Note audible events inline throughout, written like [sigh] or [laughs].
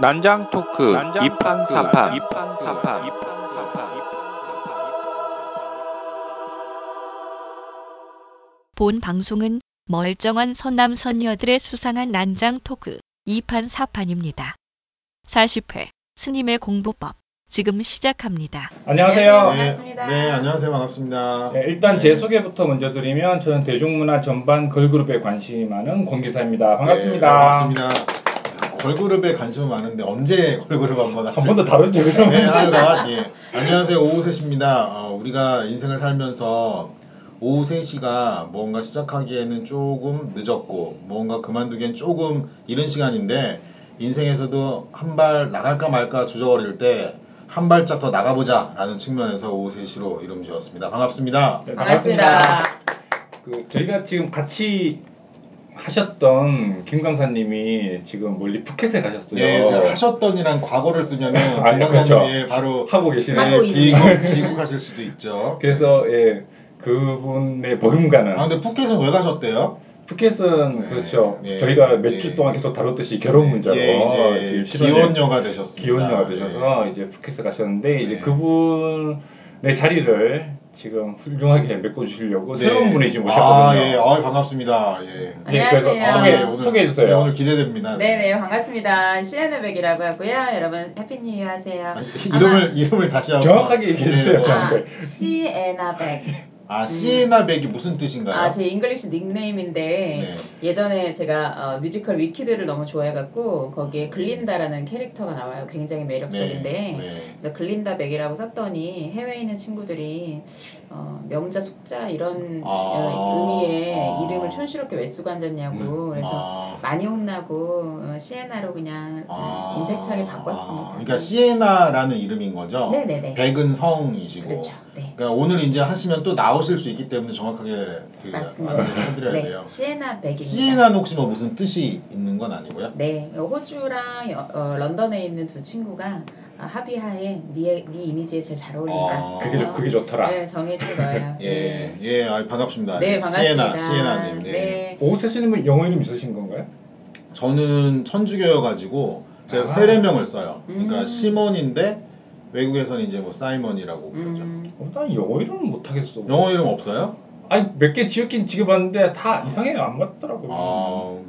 난장 토크 이판 사판 본 방송은 멀쩡한 선남 선녀들의 수상한 난장 토크 2판 4판입니다. 40회 스님의 공부법 지금 시작합니다. 안녕하세요. 네, 반갑습니다. 네, 안녕하세요. 반갑습니다. 네, 일단 제 소개부터 먼저 드리면 저는 대중문화 전반 걸그룹에 관심이 많은 공기사입니다. 반갑습니다. 네, 반갑습니다. 걸그룹에 관심은 많은데 언제 걸그룹 한번 한 하죠? 번더 다뤘죠, 그죠? 네, 하여간 예. 안녕하세요. 오후 3시입니다. 어, 우리가 인생을 살면서 오후 3시가 뭔가 시작하기에는 조금 늦었고 뭔가 그만두기엔 조금 이른 시간인데 인생에서도 한 발 나갈까 말까 주저거릴 때 한 발짝 더 나가보자 라는 측면에서 오후 3시로 이름 지었습니다. 반갑습니다. 네, 반갑습니다. 그 저희가 지금 같이 하셨던 김 강사님이 지금 멀리 푸켓에 가셨어요. 네, 제가 하셨던이란 과거를 쓰면은 [laughs] 아, 김 강사님이 그렇죠. 바로 하고 계시네. 하고 네, 있는. 귀국, [laughs] 귀국하실 수도 있죠. 그래서 예 그분의 버금가는 아 근데 푸켓은 왜 가셨대요? 푸켓은 네, 그렇죠. 네, 저희가 몇 네. 주 동안 계속 다뤘듯이 결혼 문제로 예, 기혼녀가 되셨습니다. 기혼녀가 네. 되셔서 이제 푸켓에 가셨는데 이제 네. 그분의 자리를 지금 훌륭하게 메꿔주시려고 네. 새로운 분이 지금 아, 오셨거든요. 예, 어, 반갑습니다. 예. 네, 안녕하세요. 그래서 소개 아, 예, 오늘- 소개해 주세요. 네, 오늘 기대됩니다. 네 네 반갑습니다. 시에나백이라고 하고요. 여러분 Happy New Year 하세요. 아니, 이름을 이름을 다시 한번 정확하게 얘기해 주세요, 네, 저한테. 아, 시에나백. 아 시에나 백이 무슨 뜻인가요? 아, 제 English 닉네임인데 네. 예전에 제가 어, 뮤지컬 위키드를 너무 좋아해갖고 거기에 글린다라는 캐릭터가 나와요. 굉장히 매력적인데 네, 네. 그래서 글린다 백이라고 썼더니 해외에 있는 친구들이 어, 명자 숙자 이런 아. 어, 의미의 아. 이름을 촌스럽게 왜 쓰고 앉았냐고 그래서 아, 많이 혼나고 어, 시에나로 그냥 아, 음, 임팩트하게 바꿨습니다. 아, 그러니까 시에나라는 이름인 거죠. 네네네. 백은 성이시고. 그렇죠. 네. 그러니까 오늘 이제 하시면 또 나오실 수 있기 때문에 정확하게 그 맞습니다. 안내를 해드려야 네, 돼요. 시에나 백입니다. 시에나는 혹시 뭐 무슨 뜻이 있는 건 아니고요? 네, 호주랑 여- 어, 런던에 있는 두 친구가 아, 합의하에 네, 네 이미지에 제일 잘 어울린다. 아. 그게 그래서, 그게 좋더라. 네, 정해준 거예요. [laughs] 예, 예, 아, 반갑습니다. 네, 반갑습니다. 시에나, 시에나님. 네. 네. 오세스님은 영어 이름 있으신 건가요? 저는 천주교여 가지고 제가 아. 세례명을 써요. 그러니까 음. 시몬인데 외국에서는 이제 뭐 사이먼이라고 그러죠. 음, 어, 난 영어 이름은 못하겠어. 영어 이름 없어요? 아니 몇 개 지었긴 지어봤는데 다 이상해요. 안 맞더라고요. 아,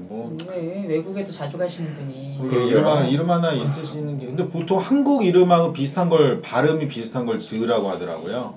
뭐 왜 외국에도 자주 가시는 분이 그러게요. 이름 하나 이름 하나 있으시는 게 근데 보통 한국 이름하고 비슷한 걸 발음이 비슷한 걸 지으라고 하더라고요.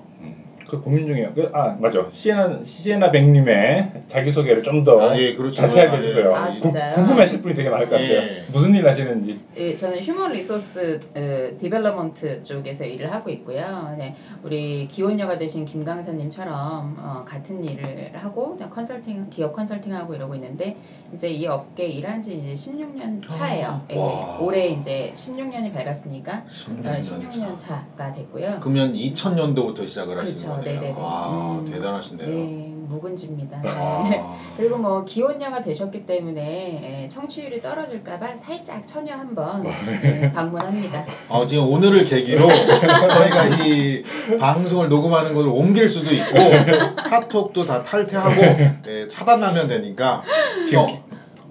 그 고민 중이에요. 그, 아 맞아. 시에나 시에나 백님의 자기 소개를 좀 더 아, 예, 그렇죠. 자세하게 아, 해주세요. 아, 구- 진짜요? 궁금해하실 분이 되게 많을 것 같아요. 예. 무슨 일 하시는지. 예, 저는 human resource 어, development 쪽에서 일을 하고 있고요. 네, 우리 기혼녀가 되신 김강사님처럼 어, 같은 일을 하고 그냥 컨설팅 기업 컨설팅하고 이러고 있는데 이제 이 업계 일한 지 이제 16년 차예요. 예, 와. 올해 이제 16년이 밝았으니까 16년 어, 16년 차가 됐고요. 그러면 2000년도부터 시작을 하신 그렇죠. 거네요. 네네네. 아, 음, 대단하시네요. 네, 묵은지입니다. 네. 아, [laughs] 그리고 뭐 기혼녀가 되셨기 때문에 예, 청취율이 떨어질까봐 살짝 처녀 한번 예, 방문합니다. [laughs] 아, 지금 오늘을 계기로 저희가 이 방송을 녹음하는 걸 옮길 수도 있고 카톡도 다 탈퇴하고 예, 차단하면 되니까 지금 어, 기-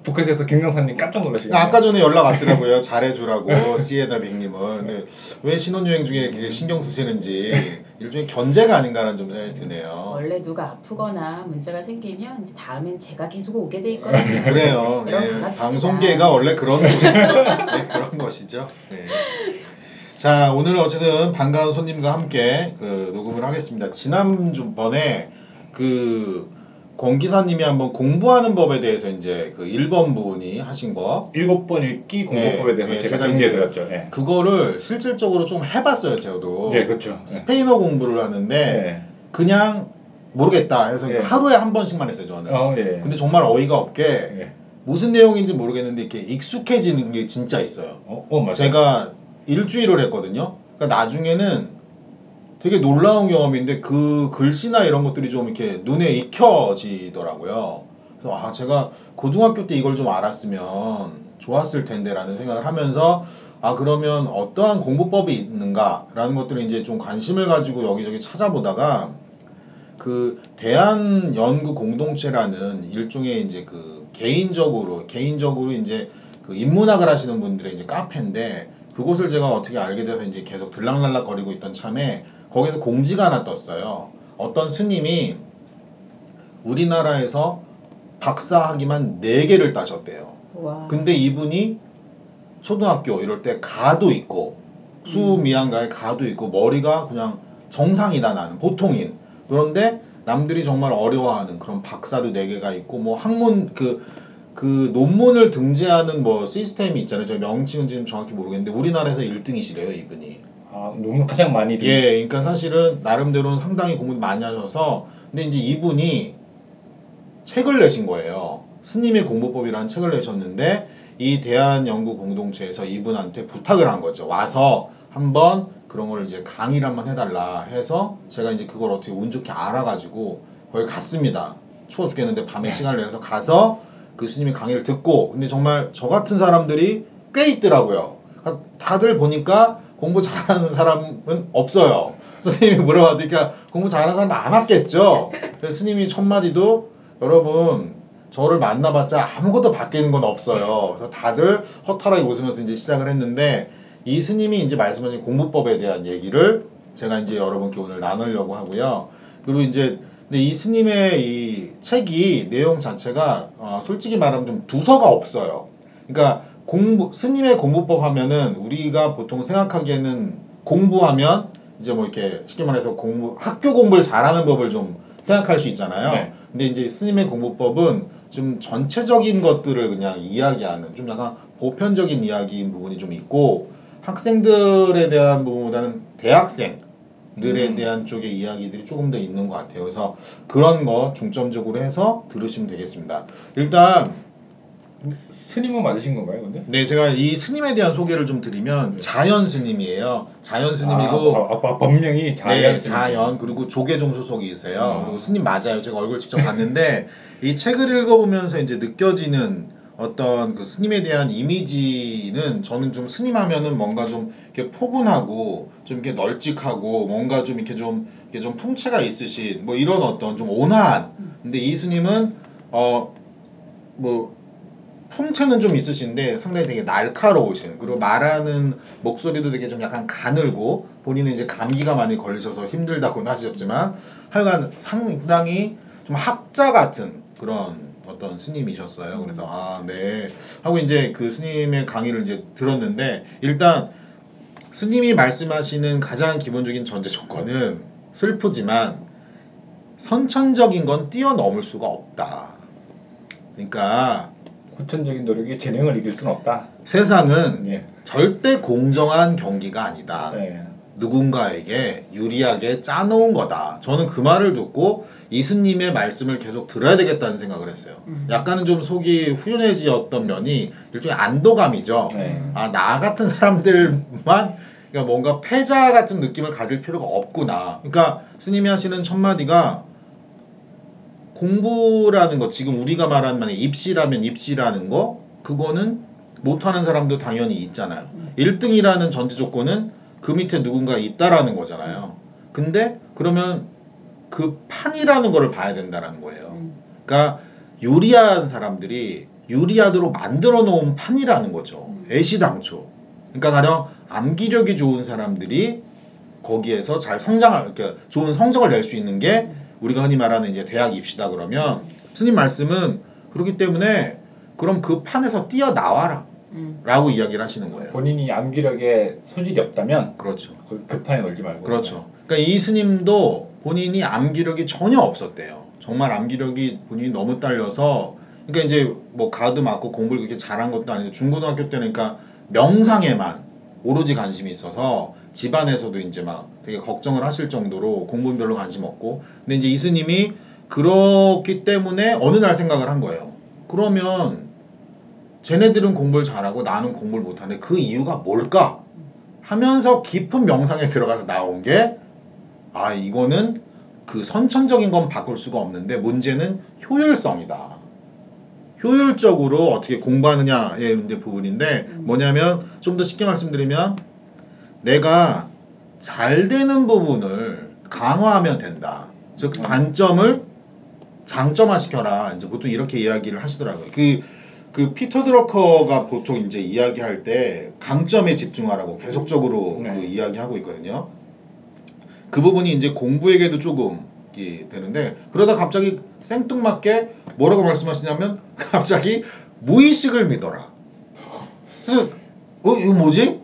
북한에서 김강사님 깜짝 놀라시겠네요. 아까 전에 연락 왔더라고요. 잘해주라고 시에나 빅님은. 근데 왜 신혼여행 중에 그게 신경 쓰시는지 일종의 견제가 아닌가라는 좀 생각이 드네요. 원래 누가 아프거나 문제가 생기면 이제 다음엔 제가 계속 오게 돼 있거든요. 그래요. 여러분 예, 반갑습니다. 방송계가 원래 그런 곳이죠. [laughs] 네, 그런 것이죠. 네. 자, 오늘은 어쨌든 반가운 손님과 함께 그 녹음을 하겠습니다. 지난번에 그 권 기사님이 한번 공부하는 법에 대해서 이제 그 1번 분이 하신 거 일곱 번 읽기 공부법에 네, 대해서 네, 제가 제가 정리해드렸죠. 네. 그거를 실질적으로 좀 해봤어요, 저도. 네, 그렇죠. 네. 스페인어 공부를 하는데 네. 그냥 모르겠다 해서 네. 하루에 한 번씩만 했어요, 저는. 어, 예. 근데 정말 어이가 없게 예. 무슨 내용인지 모르겠는데 이렇게 익숙해지는 게 진짜 있어요. 어, 어 맞아요. 제가 일주일을 했거든요. 그러니까 나중에는 되게 놀라운 경험인데 그 글씨나 이런 것들이 좀 이렇게 눈에 익혀지더라고요. 그래서 아 제가 고등학교 때 이걸 좀 알았으면 좋았을 텐데라는 생각을 하면서 아 그러면 어떠한 공부법이 있는가라는 것들을 이제 좀 관심을 가지고 여기저기 찾아보다가 그 대한 연구 공동체라는 일종의 이제 그 개인적으로 개인적으로 이제 그 인문학을 하시는 분들의 이제 카페인데 그곳을 제가 어떻게 알게 돼서 이제 계속 들락날락 거리고 있던 참에 거기서 공지가 하나 떴어요. 어떤 스님이 우리나라에서 박사 학위만 4개를 따셨대요. 와. 근데 이분이 초등학교 이럴 때 가도 있고 수미양가에 가도 있고 머리가 그냥 정상이다 나는 보통인 그런데 남들이 정말 어려워하는 그런 박사도 네 개가 있고 뭐 학문 그그 논문을 등재하는 뭐 시스템이 있잖아요. 저 명칭은 지금 정확히 모르겠는데 우리나라에서 1등이시래요 이분이. 아, 논문 가장 많이 든 예, 그러니까 사실은 나름대로는 상당히 공부 많이 하셔서 근데 이제 이분이 책을 내신 거예요. 스님의 공부법이라는 책을 내셨는데 이 대한연구 공동체에서 이분한테 부탁을 한 거죠. 와서 한번 그런 걸 이제 강의를 한번 해달라 해서 제가 이제 그걸 어떻게 운 좋게 알아가지고 거기 갔습니다. 추워 죽겠는데 밤에 시간을 내서 가서 그 스님이 강의를 듣고 근데 정말 저 같은 사람들이 꽤 있더라고요. 그러니까 다들 보니까 공부 잘하는 사람은 없어요. 선생님이 물어봐도 공부 잘하는 사람 많았겠죠. 그래서 스님이 첫 마디도 여러분 저를 만나봤자 아무것도 바뀌는 건 없어요. 그래서 다들 허탈하게 웃으면서 이제 시작을 했는데 이 스님이 이제 말씀하신 공부법에 대한 얘기를 제가 이제 여러분께 오늘 나누려고 하고요. 그리고 이제 근데 이 스님의 이 책이 내용 자체가 어 솔직히 말하면 좀 두서가 없어요. 그러니까 공부 스님의 공부법 하면은 우리가 보통 생각하기에는 공부하면 이제 뭐 이렇게 쉽게 말해서 공부 학교 공부를 잘하는 법을 좀 생각할 수 있잖아요. 네. 근데 이제 스님의 공부법은 좀 전체적인 것들을 그냥 이야기하는 좀 약간 보편적인 이야기인 부분이 좀 있고 학생들에 대한 부분보다는 대학생들에 음. 대한 쪽의 이야기들이 조금 더 있는 것 같아요. 그래서 그런 거 중점적으로 해서 들으시면 되겠습니다. 일단 스님은 맞으신 건가요, 근데? 네 제가 이 스님에 대한 소개를 좀 드리면 자연 스님이에요. 자연 스님이고 아, 아, 아, 법명이 자연 네, 스님. 자연 그리고 조계종 소속이세요. 아. 그리고 스님 맞아요. 제가 얼굴 직접 봤는데 이 책을 읽어보면서 이제 느껴지는 어떤 그 스님에 대한 이미지는 저는 좀 스님 하면은 뭔가 좀 이렇게 포근하고 좀 이렇게 널찍하고 뭔가 좀 이렇게 좀 이렇게 좀 풍채가 있으신 뭐 이런 어떤 좀 온화한. 근데 이 스님은 어 뭐 풍채는 좀 있으신데 상당히 되게 날카로우신 그리고 말하는 목소리도 되게 좀 약간 가늘고 본인은 이제 감기가 많이 걸리셔서 힘들다고는 하셨지만 하여간 상당히 좀 학자 같은 그런 어떤 스님이셨어요. 그래서 아, 네. 하고 이제 그 스님의 강의를 이제 들었는데 일단 스님이 말씀하시는 가장 기본적인 전제 조건은 슬프지만 선천적인 건 뛰어넘을 수가 없다. 그러니까 후천적인 노력이 재능을 이길 수는 없다. 세상은 예. 절대 공정한 경기가 아니다. 네. 누군가에게 유리하게 짜놓은 거다. 저는 그 말을 듣고 이수님의 말씀을 계속 들어야 되겠다는 생각을 했어요. 음. 약간은 좀 속이 후련해지었던 면이 일종의 안도감이죠. 네. 아, 나 같은 사람들만 그러니까 뭔가 패자 같은 느낌을 가질 필요가 없구나. 그러니까 스님이 하시는 첫 마디가 공부라는 거 지금 우리가 말하는 만약 입시라면 입시라는 거 그거는 못하는 사람도 당연히 있잖아요. 1등이라는 전제 조건은 그 밑에 누군가 있다라는 거잖아요. 근데 그러면 그 판이라는 거를 봐야 된다라는 거예요. 음. 그러니까 유리한 사람들이 유리하도록 만들어 놓은 판이라는 거죠. 애시당초. 그러니까 가령 암기력이 좋은 사람들이 거기에서 잘 성장할 그러니까 좋은 성적을 낼 수 있는 게 우리가 흔히 말하는 이제 대학 입시다 그러면 스님 말씀은 그렇기 때문에 그럼 그 판에서 뛰어나와라 음. 라고 이야기를 하시는 거예요. 본인이 암기력에 소질이 없다면 그렇죠. 그 급판에 놀지 말고. 그렇죠. 그러니까 이 스님도 본인이 암기력이 전혀 없었대요. 정말 암기력이 본인이 너무 딸려서 그러니까 이제 뭐 가도 맞고 공부를 그렇게 잘한 것도 아닌데 중고등학교 때는 그러니까 명상에만 오로지 관심이 있어서 집안에서도 이제 막 되게 걱정을 하실 정도로 공부는 별로 관심 없고 근데 이제 이 스님이 그렇기 때문에 어느 날 생각을 한 거예요. 그러면 쟤네들은 공부를 잘하고 나는 공부를 못하는데 그 이유가 뭘까? 하면서 깊은 명상에 들어가서 나온 게 아 이거는 그 선천적인 건 바꿀 수가 없는데 문제는 효율성이다. 효율적으로 어떻게 공부하느냐의 문제 부분인데 뭐냐면 좀 더 쉽게 말씀드리면 내가 잘 되는 부분을 강화하면 된다. 즉 단점을 장점화 시켜라. 이제 보통 이렇게 이야기를 하시더라고요. 그 그 피터 드러커가 보통 이제 이야기할 때 강점에 집중하라고 계속적으로 네. 그 이야기하고 있거든요. 그 부분이 이제 공부에게도 조금 이 되는데 그러다 갑자기 생뚱맞게 뭐라고 말씀하시냐면 [laughs] 갑자기 무의식을 믿어라. 그래서 어 이거 뭐지?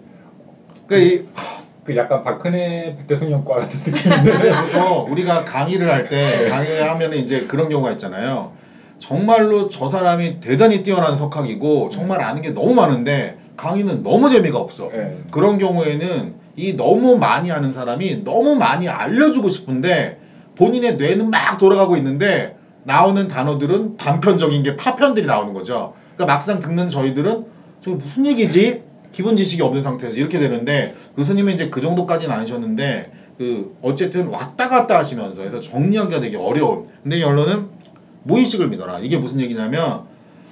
그러니까 이 그 약간 박근혜 대통령과 같은 느낌인데. 보통 [laughs] 우리가 강의를 할 때 강의를 하면 이제 그런 경우가 있잖아요. 정말로 저 사람이 대단히 뛰어난 석학이고 정말 아는 게 너무 많은데 강의는 너무 재미가 없어. 네. 그런 경우에는 이 너무 많이 아는 사람이 너무 많이 알려주고 싶은데 본인의 뇌는 막 돌아가고 있는데 나오는 단어들은 단편적인 게 파편들이 나오는 거죠. 그러니까 막상 듣는 저희들은 저게 무슨 얘기지? 기본 지식이 없는 상태에서 이렇게 되는데 그 스님은 이제 그 정도까지는 아니셨는데 그 어쨌든 왔다 갔다 하시면서 해서 정리하기가 되게 어려운. 근데 결론은 무의식을 믿어라. 이게 무슨 얘기냐면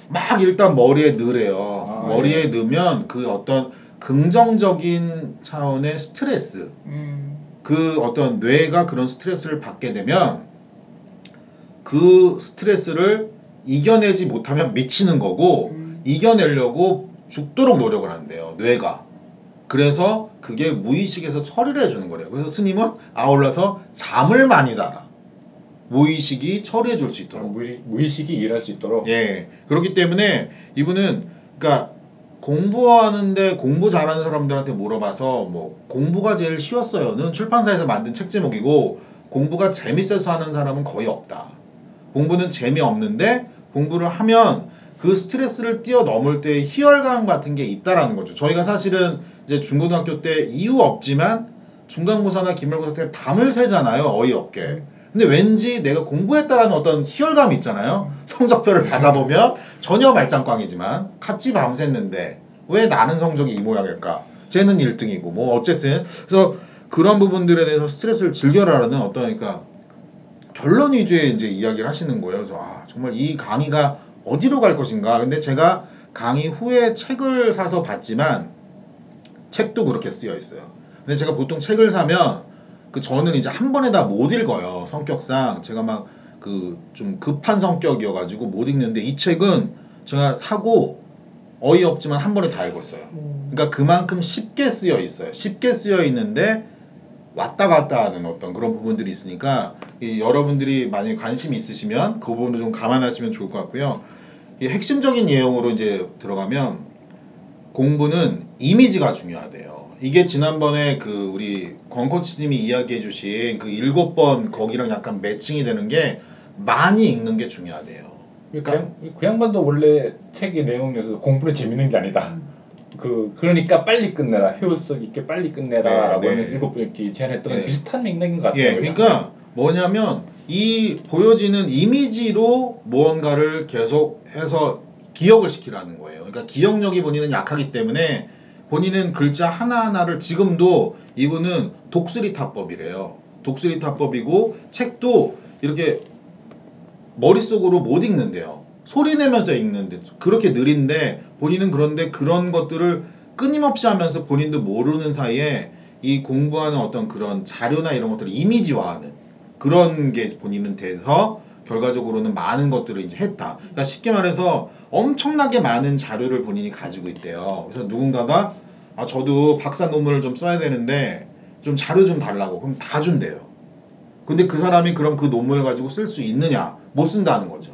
막 일단 머리에 넣으래요. 아, 머리에 예. 넣으면 그 어떤 긍정적인 차원의 스트레스, 음. 그 어떤 뇌가 그런 스트레스를 받게 되면 그 스트레스를 이겨내지 못하면 미치는 거고 음. 이겨내려고 죽도록 노력을 한대요. 뇌가. 그래서 그게 무의식에서 처리를 해주는 거래요. 그래서 스님은 아울러서 잠을 많이 자라. 무의식이 처리해 줄 수 있도록. 무의, 무의식이 일할 수 있도록. 예. 그렇기 때문에 이분은 그러니까 공부하는데 공부 잘하는 사람들한테 물어봐서 뭐 공부가 제일 쉬웠어요는 출판사에서 만든 책 제목이고 공부가 재밌어서 하는 사람은 거의 없다. 공부는 재미없는데 공부를 하면 그 스트레스를 뛰어넘을 때 희열감 같은 게 있다라는 거죠. 저희가 사실은 이제 중고등학교 때 이유 없지만 중간고사나 기말고사 때 밤을 새잖아요. 어이없게. 근데 왠지 내가 공부했다라는 어떤 희열감이 있잖아요. 성적표를 받아보면 전혀 말짱꽝이지만 같이 밤샜는데 왜 나는 성적이 이 모양일까? 쟤는 1등이고 뭐 어쨌든 그래서 그런 부분들에 대해서 스트레스를 즐겨라라는 어떤 그러니까 결론 위주의 이제 이야기를 하시는 거예요. 그래서 아, 정말 이 강의가 어디로 갈 것인가. 근데 제가 강의 후에 책을 사서 봤지만 책도 그렇게 쓰여 있어요. 근데 제가 보통 책을 사면 그 저는 이제 한 번에 다 못 읽어요. 성격상 제가 막 그 좀 급한 성격이어가지고 못 읽는데 이 책은 제가 사고 어이없지만 한 번에 다 읽었어요. 그러니까 그만큼 쉽게 쓰여 있어요. 쉽게 쓰여 있는데 왔다 갔다 하는 어떤 그런 부분들이 있으니까 이 여러분들이 만약에 관심 있으시면 그 부분을 좀 감안하시면 좋을 것 같고요. 이 핵심적인 내용으로 이제 들어가면 공부는 이미지가 중요하대요. 이게 지난번에 그 우리 권코치님이 이야기해 주신 그 일곱 번 거기랑 약간 매칭이 되는 게 많이 읽는 게 중요하대요. 그, 양, 그 양반도 원래 책의 내용에서 공부는 재밌는 게 아니다. 그 그러니까 빨리 끝내라 효율성 있게 빨리 끝내라라고 네, 네. 하면서 일곱 번 이렇게 제안했던 네. 비슷한 맥락인 것 같아요. 예, 그러니까 뭐냐면 이 보여지는 이미지로 무언가를 계속 해서 기억을 시키라는 거예요. 그러니까 기억력이 본인은 약하기 때문에 본인은 글자 하나하나를 지금도 이분은 독수리 타법이래요. 독수리 타법이고 책도 이렇게 머릿속으로 못 읽는데요. 소리 내면서 읽는데 그렇게 느린데 본인은 그런데 그런 것들을 끊임없이 하면서 본인도 모르는 사이에 이 공부하는 어떤 그런 자료나 이런 것들을 이미지화하는 그런 게 본인은 돼서 결과적으로는 많은 것들을 이제 했다. 그러니까 쉽게 말해서 엄청나게 많은 자료를 본인이 가지고 있대요. 그래서 누군가가 아 저도 박사 논문을 좀 써야 되는데 좀 자료 좀 달라고 그럼 다 준대요. 근데 그 사람이 그럼 그 논문을 가지고 쓸 수 있느냐? 못 쓴다는 거죠.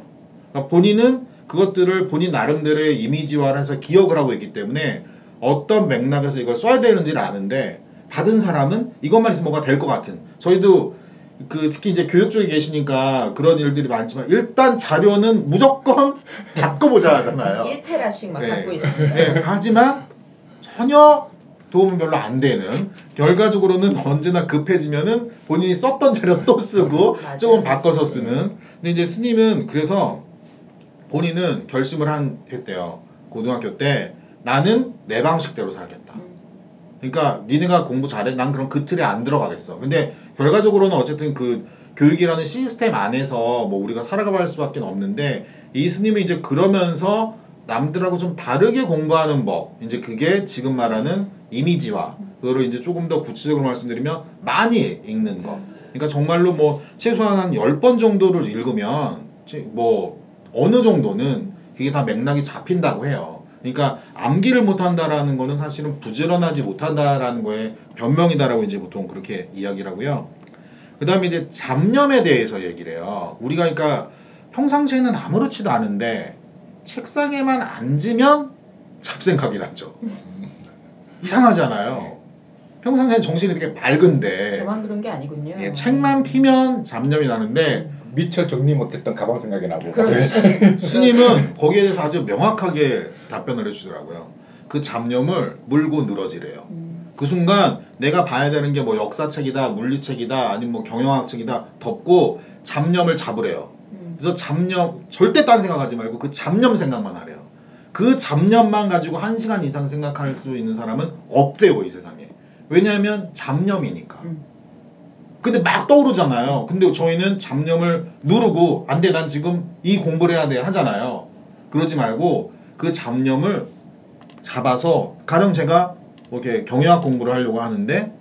그러니까 본인은 그것들을 본인 나름대로의 이미지화를 해서 기억을 하고 있기 때문에 어떤 맥락에서 이걸 써야 되는지를 아는데 받은 사람은 이것만 있으면 뭐가 될 것 같은. 저희도 그 특히 이제 교육 쪽에 계시니까 그런 일들이 많지만 일단 자료는 무조건 [laughs] 받고 보자 하잖아요. 1테라씩 막 네. 갖고 있습니다. 네, 하지만 전혀 도움이 별로 안 되는 결과적으로는 언제나 급해지면은 본인이 썼던 자료 또 쓰고. [laughs] 조금 바꿔서 쓰는 근데 이제 스님은 그래서 본인은 결심을 한 했대요 고등학교 때 나는 내 방식대로 살겠다 그러니까 니네가 공부 잘해 난 그럼 그 틀에 안 들어가겠어 근데 결과적으로는 어쨌든 그 교육이라는 시스템 안에서 뭐 우리가 살아갈 수밖에 없는데 이 스님이 이제 그러면서 남들하고 좀 다르게 공부하는 법 이제 그게 지금 말하는 이미지화 그거를 이제 조금 더 구체적으로 말씀드리면 많이 읽는 거 그러니까 정말로 뭐 최소한 한 10번 정도를 읽으면 제- 뭐 어느 정도는 그게 다 맥락이 잡힌다고 해요. 그러니까 암기를 못한다라는 거는 사실은 부지런하지 못한다라는 거에 변명이다라고 이제 보통 그렇게 이야기를 하고요. 그 다음에 이제 잡념에 대해서 얘기를 해요. 우리가 그러니까 평상시에는 아무렇지도 않은데 책상에만 앉으면 잡생각이 나죠. [laughs] 이상하잖아요. 평상시에 정신이 되게 맑은데 저만 그런 게 아니군요. 예, 책만 피면 잡념이 나는데 미처 정리 못했던 가방 생각이 나고. 그렇지. [laughs] 스님은 거기에 대해서 아주 명확하게 답변을 해주더라고요. 그 잡념을 물고 늘어지래요. 음. 그 순간 내가 봐야 되는 게 뭐 역사책이다, 물리책이다, 아니면 뭐 경영학책이다 덮고 잡념을 잡으래요. 음. 그래서 잡념 절대 딴 생각하지 말고 그 잡념 생각만 하래요. 그 잡념만 가지고 한 시간 이상 생각할 수 있는 사람은 없대요 이 세상에. 왜냐하면 잡념이니까. 음. 근데 막 떠오르잖아요. 근데 저희는 잡념을 누르고 안 돼, 난 지금 이 공부를 해야 돼 하잖아요. 그러지 말고 그 잡념을 잡아서 가령 제가 뭐 이렇게 경영학 공부를 하려고 하는데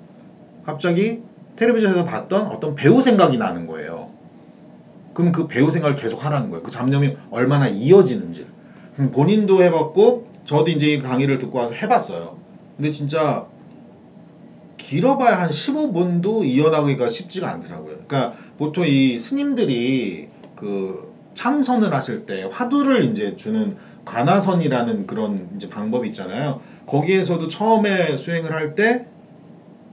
갑자기 텔레비전에서 봤던 어떤 배우 생각이 나는 거예요. 그럼 그 배우 생각을 계속 하라는 거예요. 그 잡념이 얼마나 이어지는지. 음, 본인도 해봤고 저도 이제 이 강의를 듣고 와서 해봤어요. 근데 진짜 길어봐야 한 15분도 이어나가기가 쉽지가 않더라고요. 그러니까 보통 이 스님들이 그 참선을 하실 때 화두를 이제 주는 관화선이라는 그런 이제 방법이 있잖아요. 거기에서도 처음에 수행을 할때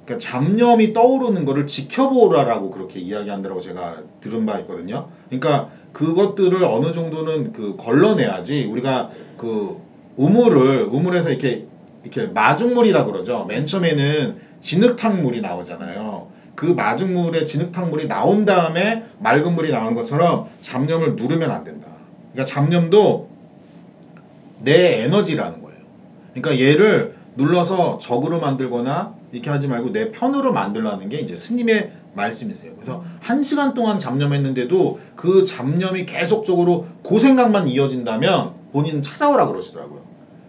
그러니까 잡념이 떠오르는 거를 지켜보라라고 그렇게 이야기한다고 제가 들은 바 있거든요. 그러니까 그것들을 어느 정도는 그 걸러내야지 우리가 그 우물을 우물에서 이렇게 이렇게 마중물이라 그러죠. 맨 처음에는 진흙탕 물이 나오잖아요. 그 마중물에 진흙탕 물이 나온 다음에 맑은 물이 나오는 것처럼 잡념을 누르면 안 된다. 그러니까 잡념도 내 에너지라는 거예요. 그러니까 얘를 눌러서 적으로 만들거나 이렇게 하지 말고 내 편으로 만들라는 게 이제 스님의 말씀이세요. 그래서 한 시간 동안 잡념했는데도 그 잡념이 계속적으로 그 생각만 이어진다면 본인은 찾아오라 그러시더라고요.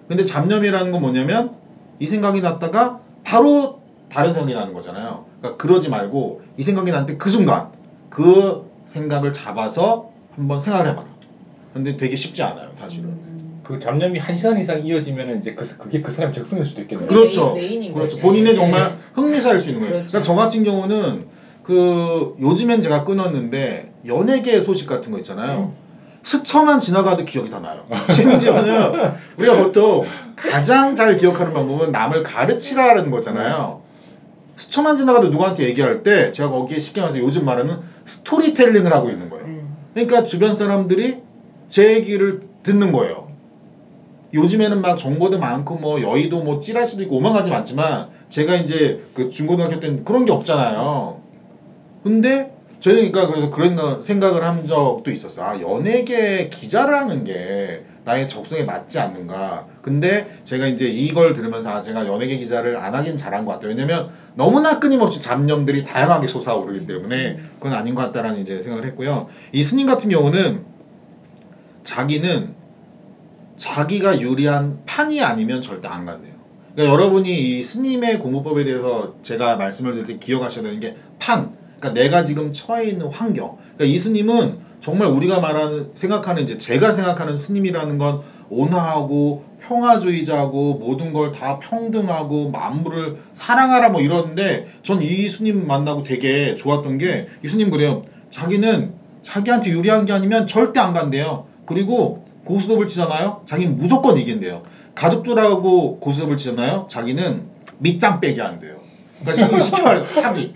근데 잡념이라는 건 뭐냐면 이 생각이 났다가 바로 다른 생각이 나는 거잖아요. 그러니까 그러지 말고 이 생각이 날때그 순간 그 생각을 잡아서 한번 생각을 해봐라. 근데 되게 쉽지 않아요, 사실은. 음. 그 잡념이 한 시간 이상 이어지면 이제 그, 그게 그 사람 적성일 수도 있겠네요. 그렇죠. 메인, 그렇죠. 거지. 본인의 네. 정말 흥미사일 수 있는 거예요. 그렇죠. 그러니까 저 같은 경우는 그 요즘엔 제가 끊었는데 연예계 소식 같은 거 있잖아요. 음. 스쳐만 지나가도 기억이 다 나요. 심지어는 우리가 보통 가장 잘 기억하는 방법은 남을 가르치라는 거잖아요. 스쳐만 지나가도 누구한테 얘기할 때 제가 거기에 쉽게 말해서 요즘 말하는 스토리텔링을 하고 있는 거예요. 음. 그러니까 주변 사람들이 제 얘기를 듣는 거예요. 요즘에는 막 정보도 많고 뭐 여의도 뭐 찌라시도 있고 오만 가지 많지만 제가 이제 그 중고등학교 때는 그런 게 없잖아요. 근데 저희가 그래서 그런 거- 생각을 한 적도 있었어요. 아 연예계 기자를 하는 게 나의 적성에 맞지 않는가. 근데 제가 이제 이걸 들으면서 아 제가 연예계 기자를 안 하긴 잘한 것 같아요. 왜냐면 너무나 끊임없이 잡념들이 다양하게 솟아오르기 때문에 그건 아닌 것 같다라는 이제 생각을 했고요. 이 스님 같은 경우는 자기는 자기가 유리한 판이 아니면 절대 안 간대요. 그러니까 여러분이 이 스님의 공부법에 대해서 제가 말씀을 드릴 때 기억하셔야 되는 게 판. 그러니까 내가 지금 처해 있는 환경. 그러니까 이 스님은 정말 우리가 말하는 생각하는 이제 제가 생각하는 스님이라는 건 온화하고 평화주의자고 모든 걸 다 평등하고 만물을 사랑하라 뭐 이러는데 전 이 스님 만나고 되게 좋았던 게 이 스님 그래요. 자기는 자기한테 유리한 게 아니면 절대 안 간대요. 그리고 고스톱을 치잖아요. 자기는 무조건 이긴대요. 가족들하고 고스톱을 치잖아요. 자기는 밑장 빼기 안 돼요. 그러니까 쉽게 말해서 사기.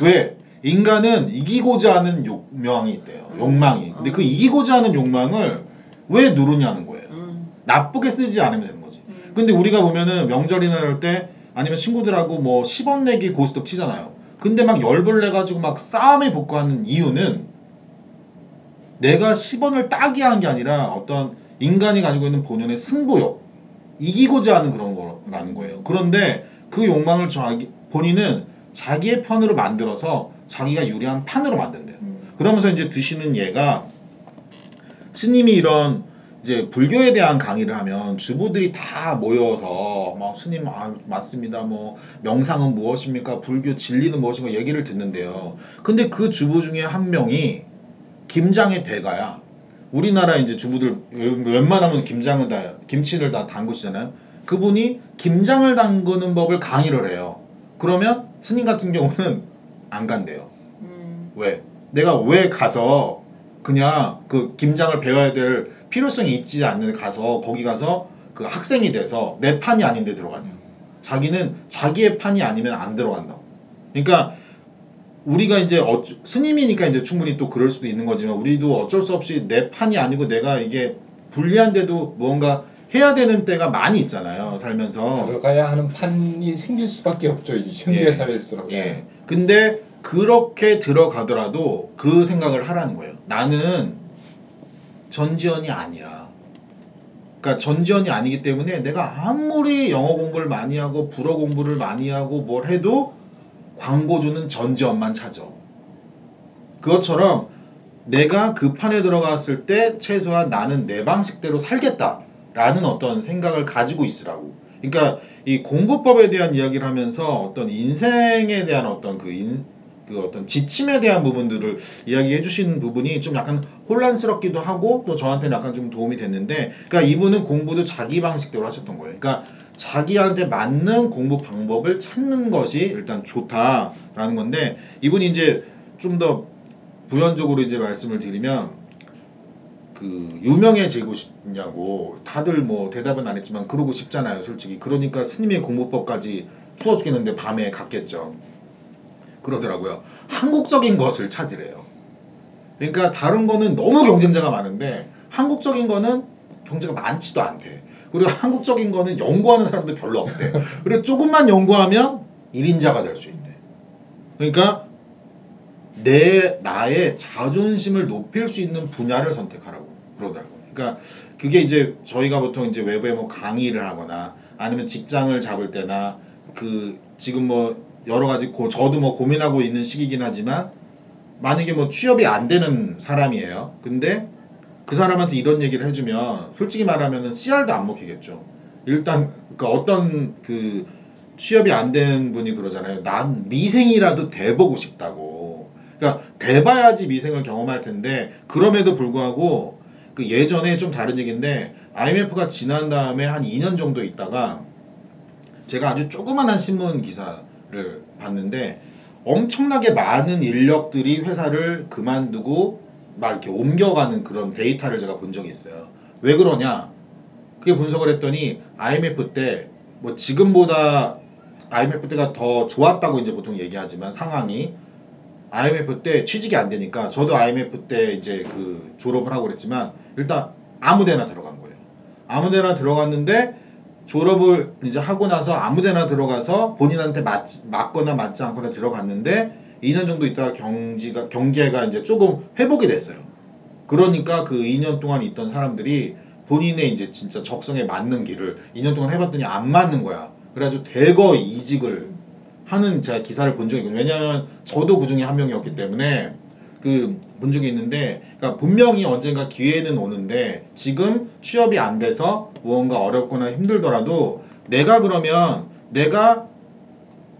왜? 인간은 이기고자 하는 욕망이 있대요. 욕망이. 근데 그 이기고자 하는 욕망을 왜 누르냐는 거예요. 음. 나쁘게 쓰지 않으면 되는 거지. 음. 근데 우리가 보면은 명절이나 이럴 때 아니면 친구들하고 뭐 10원 내기 고스톱 치잖아요. 근데 막 열불 내가지고 막 싸움에 복구하는 이유는 내가 10원을 따기 한 게 아니라 어떤 인간이 가지고 있는 본연의 승부욕, 이기고자 하는 그런 거라는 거예요. 그런데 그 욕망을 자기, 본인은 자기의 편으로 만들어서 자기가 유리한 판으로 만든대요. 음. 그러면서 이제 드시는 예가 스님이 이런 이제 불교에 대한 강의를 하면 주부들이 다 모여서 막 스님 아 맞습니다 뭐 명상은 무엇입니까 불교 진리는 무엇인가 얘기를 듣는데요. 근데 그 주부 중에 한 명이 김장의 대가야. 우리나라 이제 주부들 웬만하면 김장을 다 김치를 다 담그시잖아요. 그분이 김장을 담그는 법을 강의를 해요. 그러면 스님 같은 경우는 안 간대요. 음. 왜? 내가 왜 가서 그냥 그 김장을 배워야 될 필요성이 있지 않는 데 가서 거기 가서 그 학생이 돼서 내 판이 아닌데 들어가냐. 자기는 자기의 판이 아니면 안 들어간다고. 그러니까 우리가 이제 어, 스님이니까 이제 충분히 또 그럴 수도 있는 거지만 우리도 어쩔 수 없이 내 판이 아니고 내가 이게 불리한데도 무언가 해야 되는 때가 많이 있잖아요 살면서 들어가야 하는 판이 생길 수밖에 없죠. 이 현대 예. 사회일수록. 예 근데 그렇게 들어가더라도 그 생각을 하라는 거예요 나는 전지현이 아니야 그러니까 전지현이 아니기 때문에 내가 아무리 영어 공부를 많이 하고 불어 공부를 많이 하고 뭘 해도 광고주는 전지현만 찾아. 그것처럼 내가 그 판에 들어갔을 때 최소한 나는 내 방식대로 살겠다 라는 어떤 생각을 가지고 있으라고. 그러니까 이 공부법에 대한 이야기를 하면서 어떤 인생에 대한 어떤 그, 인, 그 어떤 지침에 대한 부분들을 이야기해 주시는 부분이 좀 약간 혼란스럽기도 하고 또 저한테는 약간 좀 도움이 됐는데 그러니까 이분은 공부도 자기 방식대로 하셨던 거예요. 그러니까 자기한테 맞는 공부 방법을 찾는 것이 일단 좋다라는 건데 이분이 이제 좀 더 부연적으로 이제 말씀을 드리면 그 유명해지고 싶냐고. 다들 뭐 대답은 안 했지만 그러고 싶잖아요 솔직히. 그러니까 스님의 공부법까지 추워 죽겠는데 밤에 갔겠죠. 그러더라고요. 한국적인 것을 찾으래요. 그러니까 다른 거는 너무 경쟁자가 많은데 한국적인 거는 경쟁가 많지도 않대. 그리고 한국적인 거는 연구하는 사람도 별로 없대. 그리고 조금만 연구하면 1인자가 될 수 있대 그러니까 내 나의 자존심을 높일 수 있는 분야를 선택하라고 그러더라고요. 그러니까 그게 이제 저희가 보통 이제 외부에 뭐 강의를 하거나 아니면 직장을 잡을 때나 그 지금 뭐 여러 가지 고, 저도 뭐 고민하고 있는 시기긴 하지만 만약에 뭐 취업이 안 되는 사람이에요. 근데 그 사람한테 이런 얘기를 해주면 솔직히 말하면은 CR도 안 먹히겠죠. 일단 그러니까 어떤 그 취업이 안 된 분이 그러잖아요. 난 미생이라도 돼보고 싶다고. 그러니까 돼봐야지 미생을 경험할 텐데 그럼에도 불구하고 그 예전에 좀 다른 얘기인데 IMF가 지난 다음에 한 2년 정도 있다가 제가 아주 조그만한 신문 기사를 봤는데 엄청나게 많은 인력들이 회사를 그만두고 막 이렇게 옮겨가는 그런 데이터를 제가 본 적이 있어요. 왜 그러냐? 그게 분석을 했더니 IMF 때 뭐 지금보다 IMF 때가 더 좋았다고 이제 보통 얘기하지만 상황이 IMF 때 취직이 안 되니까 저도 IMF 때 이제 그 졸업을 하고 그랬지만 일단 아무 데나 들어간 거예요. 아무 데나 들어갔는데 졸업을 이제 하고 나서 아무 데나 들어가서 본인한테 맞, 맞거나 맞지 않거나 들어갔는데 2년 정도 있다가 경지가 경계가 이제 조금 회복이 됐어요. 그러니까 그 2년 동안 있던 사람들이 본인의 이제 진짜 적성에 맞는 길을 2년 동안 해봤더니 안 맞는 거야. 그래가지고 대거 이직을 하는 제가 기사를 본 적이 있거든요. 왜냐하면 저도 그 중에 한 명이었기 때문에 그 본 적이 있는데 그러니까 분명히 언젠가 기회는 오는데 지금 취업이 안 돼서 무언가 어렵거나 힘들더라도 내가 그러면 내가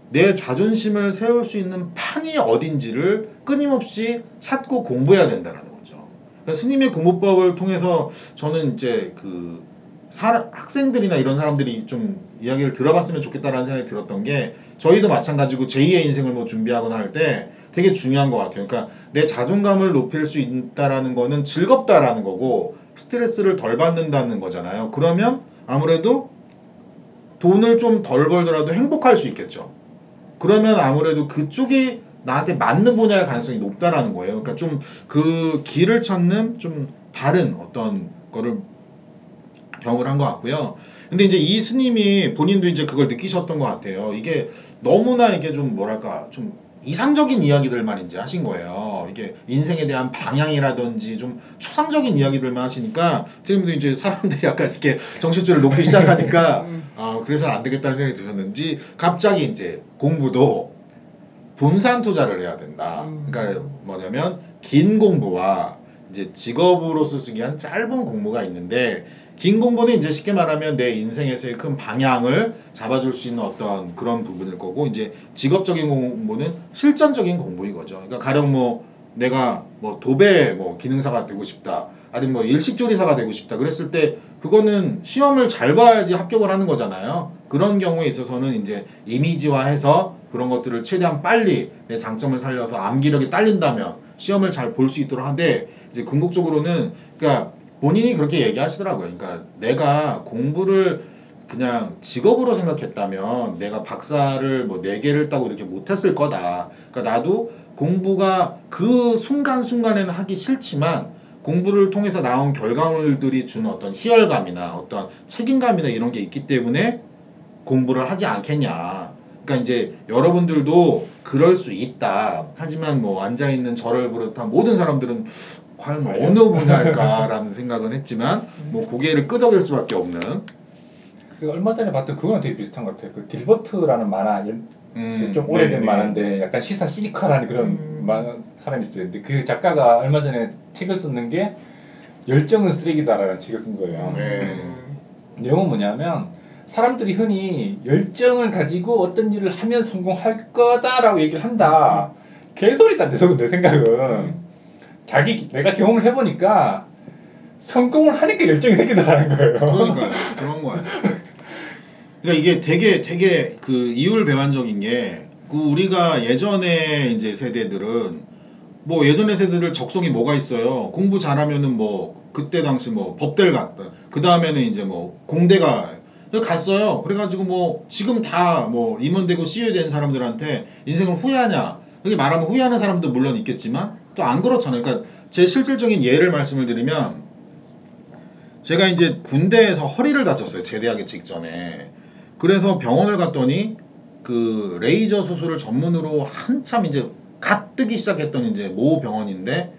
내 자존심을 세울 수 있는 판이 어딘지를 끊임없이 찾고 공부해야 된다는 거죠. 그러니까 스님의 공부법을 통해서 저는 이제 그 사람, 학생들이나 이런 사람들이 좀 이야기를 들어봤으면 좋겠다라는 생각이 들었던 게 저희도 마찬가지고 제2의 인생을 뭐 준비하거나 할 때 되게 중요한 것 같아요. 그러니까 내 자존감을 높일 수 있다라는 거는 즐겁다라는 거고 스트레스를 덜 받는다는 거잖아요. 그러면 아무래도 돈을 좀 덜 벌더라도 행복할 수 있겠죠. 그러면 아무래도 그쪽이 나한테 맞는 분야일 가능성이 높다라는 거예요. 그러니까 좀 그 길을 찾는 좀 다른 어떤 거를 경험을 한 것 같고요. 근데 이제 이 스님이 본인도 이제 그걸 느끼셨던 것 같아요. 이게 너무나 이게 좀 뭐랄까 좀 이상적인 이야기들만 이제 하신 거예요. 이게 인생에 대한 방향이라든지 좀 추상적인 이야기들만 하시니까 지금도 이제 사람들이 약간 이렇게 정신줄을 놓기 시작하니까 [laughs] 음. 아 그래서 안 되겠다는 생각이 드셨는지 갑자기 이제 공부도 분산 투자를 해야 된다. 음. 그러니까 뭐냐면 긴 공부와 이제 직업으로서 쓰기 한 짧은 공부가 있는데 긴 공부는 이제 쉽게 말하면 내 인생에서의 큰 방향을 잡아줄 수 있는 어떤 그런 부분일 거고 이제 직업적인 공부는 실전적인 공부인 거죠. 그러니까 가령 뭐 내가 뭐 도배 뭐 기능사가 되고 싶다. 아니면 뭐 일식조리사가 되고 싶다. 그랬을 때 그거는 시험을 잘 봐야지 합격을 하는 거잖아요. 그런 경우에 있어서는 이제 이미지화해서 그런 것들을 최대한 빨리 내 장점을 살려서 암기력이 딸린다면 시험을 잘 볼 수 있도록 하는데 이제 궁극적으로는 그러니까 본인이 그렇게 얘기하시더라고요. 그러니까 내가 공부를 그냥 직업으로 생각했다면 내가 박사를 뭐 네 개를 따고 이렇게 못했을 거다. 그러니까 나도 공부가 그 순간순간에는 하기 싫지만 공부를 통해서 나온 결과물들이 주는 어떤 희열감이나 어떤 책임감이나 이런 게 있기 때문에 공부를 하지 않겠냐. 그러니까 이제 여러분들도 그럴 수 있다. 하지만 뭐 앉아 있는 저를 비롯한 모든 사람들은 과연? 어느 분야일까라는 생각은 했지만 뭐 고개를 끄덕일 수밖에 없는 그 얼마 전에 봤던 그거랑 되게 비슷한 것 같아요. 그 딜버트라는 만화 연- 음, 좀 오래된 네네. 만화인데 약간 시사 시니컬한 그런 음. 만화 사람이 있어요. 근데 그 작가가 얼마 전에 책을 썼는 게 열정은 쓰레기다라는 책을 쓴 거예요. 네. 내용은 뭐냐면 사람들이 흔히 열정을 가지고 어떤 일을 하면 성공할 거다라고 얘기를 한다. 개소리다 내 내 생각은 자기 기- 내가 경험을 해보니까 성공을 하니까 열정이 생기더라는 거예요. 그러니까요. 그런 거예요. 그러니까 이게 되게 되게 그 이율배반적인 게 그 우리가 예전에 이제 세대들은 뭐 예전의 세대들 적성이 뭐가 있어요. 공부 잘하면은 뭐 그때 당시 뭐 법대를 갔다. 그 다음에는 이제 뭐 공대가 갔어요. 그래가지고 뭐 지금 다 뭐 임원되고 CEO 된 사람들한테 인생을 후회하냐. 여기 말하면 후회하는 사람도 물론 있겠지만 또 안 그렇잖아요. 그러니까 제 실질적인 예를 말씀을 드리면 제가 이제 군대에서 허리를 다쳤어요. 제대하기 직전에. 그래서 병원을 갔더니 그 레이저 수술을 전문으로 한참 이제 갓 뜨기 시작했던 이제 모 병원인데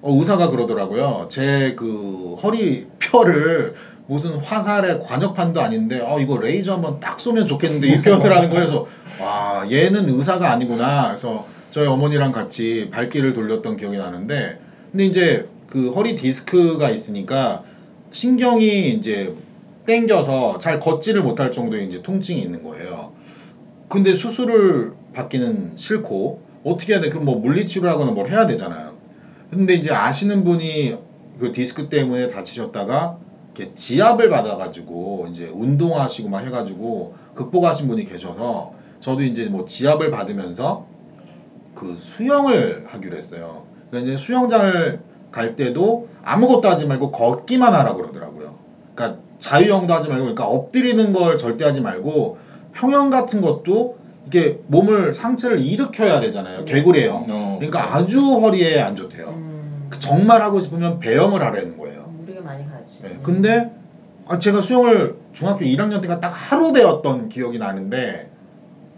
어, 의사가 그러더라고요. 제 그 허리 뼈를 무슨 화살의 과녁판도 아닌데 어 이거 레이저 한번 딱 쏘면 좋겠는데 이 표현을 하는 거여서 와 얘는 의사가 아니구나. 그래서 저희 어머니랑 같이 발길을 돌렸던 기억이 나는데 근데 이제 그 허리 디스크가 있으니까 신경이 이제 땡겨서 잘 걷지를 못할 정도의 이제 통증이 있는 거예요. 근데 수술을 받기는 싫고 어떻게 해야 돼? 그럼 뭐 물리치료하거나 뭘 해야 되잖아요. 근데 이제 아시는 분이 그 디스크 때문에 다치셨다가 이렇게 지압을 받아가지고 이제 운동하시고 막 해가지고 극복하신 분이 계셔서 저도 이제 뭐 지압을 받으면서 그 수영을 하기로 했어요. 그러니까 이제 수영장을 갈 때도 아무것도 하지 말고 걷기만 하라 그러더라고요. 그러니까 자유형도 하지 말고 그러니까 엎드리는 걸 절대 하지 말고 평형 같은 것도 이게 몸을 상체를 일으켜야 되잖아요. 개구리형. 어, 그러니까 아주 허리에 안 좋대요. 음. 그 정말 하고 싶으면 배영을 하라는 거예요. 무리가 많이 가지. 네, 음. 근데 아, 제가 수영을 중학교 1학년 때가 딱 하루 배웠던 기억이 나는데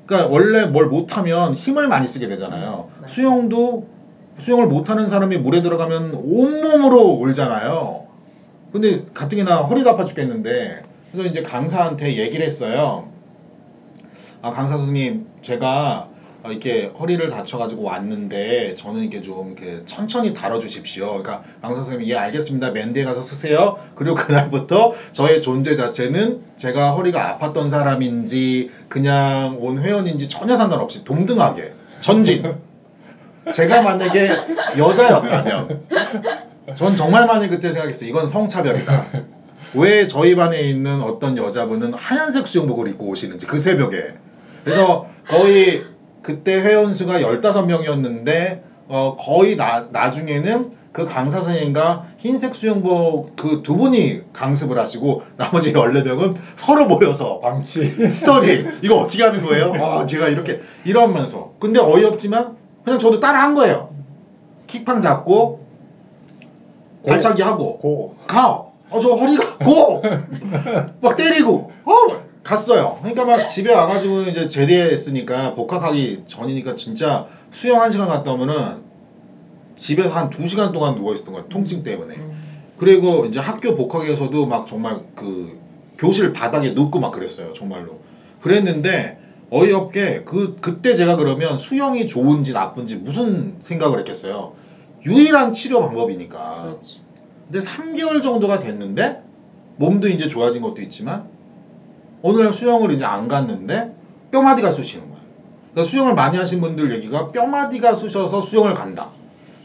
그러니까 원래 뭘 못하면 힘을 많이 쓰게 되잖아요. 맞아요. 수영도 수영을 못하는 사람이 물에 들어가면 온몸으로 울잖아요. 근데 가뜩이나 허리가 아파 죽겠는데 그래서 이제 강사한테 얘기를 했어요. 아 강사 선생님 제가 어, 이렇게 허리를 다쳐가지고 왔는데 저는 이렇게 좀 이렇게 천천히 다뤄주십시오. 그러니까 강사 선생님 예 알겠습니다. 맨디에 가서 쓰세요. 그리고 그날부터 저의 존재 자체는 제가 허리가 아팠던 사람인지 그냥 온 회원인지 전혀 상관없이 동등하게 전진. 제가 만약에 여자였다면 전 정말 많이 그때 생각했어요. 이건 성차별이다. 왜 저희 반에 있는 어떤 여자분은 하얀색 수영복을 입고 오시는지 그 새벽에 그래서 거의 그때 회원 수가 15명이었는데 어 거의 나, 나중에는 그 강사 선생님과 흰색 수영복 그 두 분이 강습을 하시고 나머지 14명은 서로 모여서 방치. 스터디 이거 어떻게 하는 거예요? 아 제가 이렇게 이러면서 근데 어이없지만 그냥 저도 따라 한 거예요. 킥팡 잡고 발차기 하고 고. 가. 어, 저 허리가 고. [laughs] 막 때리고. 어, 갔어요. 그러니까 막 집에 와가지고 이제 제대했으니까 복학하기 전이니까 진짜 수영 한 시간 갔다 오면은 집에서 한두 시간 동안 누워 있었던 거야. 통증 때문에. 음. 그리고 이제 학교 복학에서도 막 정말 그 교실 바닥에 눕고 막 그랬어요. 정말로. 그랬는데 어이없게 그 그때 제가 그러면 수영이 좋은지 나쁜지 무슨 생각을 했겠어요. 유일한 치료 방법이니까. 그렇지. 근데 3개월 정도가 됐는데 몸도 이제 좋아진 것도 있지만 날 수영을 이제 안 갔는데 뼈마디가 쑤시는 거야. 그러니까 수영을 많이 하신 분들 얘기가 뼈마디가 쑤셔서 수영을 간다.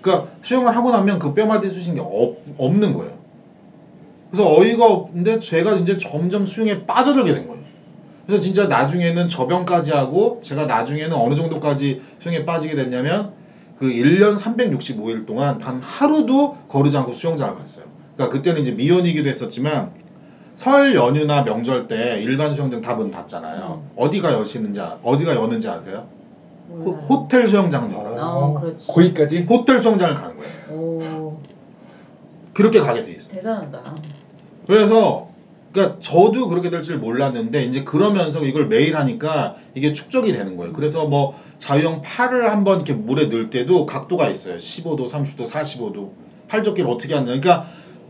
그러니까 수영을 하고 나면 그 뼈마디 쑤신 게 없, 없는 거예요. 그래서 어이가 없는데 제가 이제 점점 수영에 빠져들게 된 거예요. 그래서 진짜 나중에는 저병까지 하고 제가 나중에는 어느 정도까지 수영에 빠지게 됐냐면 그 1년 365일 동안 단 하루도 거르지 않고 수영장을 갔어요. 그러니까 그때는 이제 미혼이기도 했었지만 설 연휴나 명절 때 일반 수영장 다 문 닫잖아요. 어디가 여시는지 아- 어디가 여는지 아세요? 호. 호텔 수영장은 열어요. 어, 그렇지. 거기까지? 호텔 수영장을 가는 거예요. 오, 그렇게 가게 돼 있어요. 대단하다. 그래서 그러니까 저도 그렇게 될 줄 몰랐는데 이제 그러면서 이걸 매일 하니까 이게 축적이 되는 거예요. 그래서 뭐 자유형 팔을 한번 이렇게 물에 넣을 때도 각도가 있어요. 15도, 30도, 45도. 팔적기를 어떻게 하느냐. 그러니까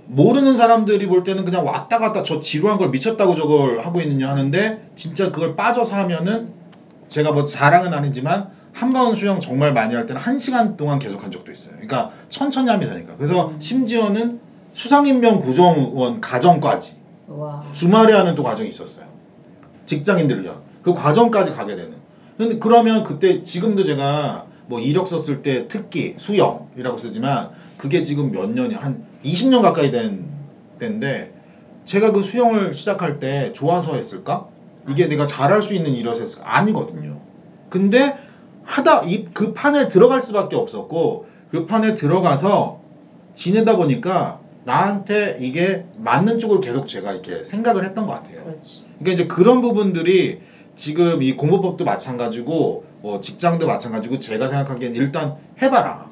모르는 사람들이 볼 때는 그냥 왔다 갔다 저 지루한 걸 미쳤다고 저걸 하고 있느냐 하는데 진짜 그걸 빠져서 하면은 제가 뭐 자랑은 아니지만 한번 수영 정말 많이 할 때는 한 시간 동안 계속 한 적도 있어요. 그러니까 천천히 하면 되니까. 그래서 심지어는 수상인명 구정원 가정까지 와. 주말에 하는 또 과정이 있었어요. 직장인들요. 그 과정까지 가게 되는. 근데 그러면 그때 지금도 제가 뭐 이력 썼을 때 특기 수영이라고 쓰지만 그게 지금 몇 년이 한 20년 가까이 된 때인데 제가 그 수영을 시작할 때 좋아서 했을까? 이게 내가 잘할 수 있는 일이어서 했을까? 아니거든요. 근데 하다 이 그 판에 들어갈 수밖에 없었고 그 판에 들어가서 지내다 보니까 나한테 이게 맞는 쪽을 계속 제가 이렇게 생각을 했던 것 같아요. 그렇지. 그러니까 이제 그런 부분들이 지금 이 공부법도 마찬가지고 뭐 직장도 마찬가지고 제가 생각하기엔 일단 해봐라.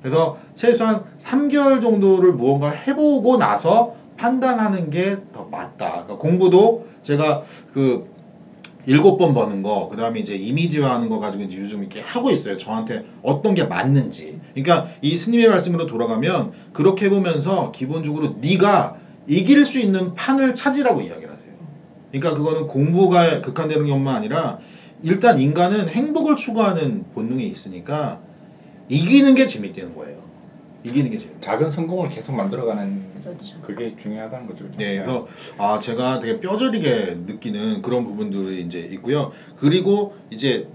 그래서 최소한 3개월 정도를 무언가를 해보고 나서 판단하는 게 더 맞다. 그러니까 공부도 제가 그 일곱 번 버는 거, 그 다음에 이제 이미지화 하는 거 가지고 이제 요즘 이렇게 하고 있어요. 저한테 어떤 게 맞는지. 그러니까 이 스님의 말씀으로 돌아가면 그렇게 해보면서 기본적으로 네가 이길 수 있는 판을 찾으라고 이야기를 하세요. 그러니까 그거는 공부가 극한되는 것만 아니라 일단 인간은 행복을 추구하는 본능이 있으니까 이기는 게 재밌다는 거예요. 이기는 게 재밌다. 작은 성공을 계속 만들어가는 그렇죠. 그게 중요하다는 거죠. 네, 그래서 아 제가 되게 뼈저리게 느끼는 그런 부분들이 이제 있고요. 그리고 이제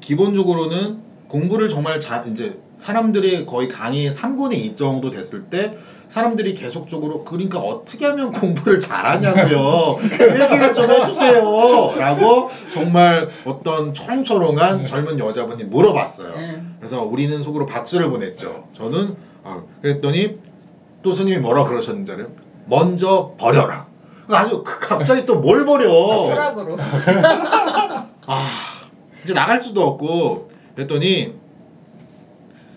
기본적으로는 공부를 정말 잘 이제 사람들이 거의 강의 3분의 2 정도 됐을 때 사람들이 계속적으로 그러니까 어떻게 하면 공부를 잘하냐고요. 그 [laughs] 얘기를 좀 해주세요. [laughs] 라고 정말 어떤 초롱초롱한 젊은 여자분이 물어봤어요. 응. 그래서 우리는 속으로 박수를 보냈죠. 저는 아, 그랬더니 또 스님이 뭐라 그러셨는지 알아요? 먼저 버려라. 아주 그- 갑자기 또 뭘 버려? 철학으로. [laughs] 아 이제 나갈 수도 없고 그랬더니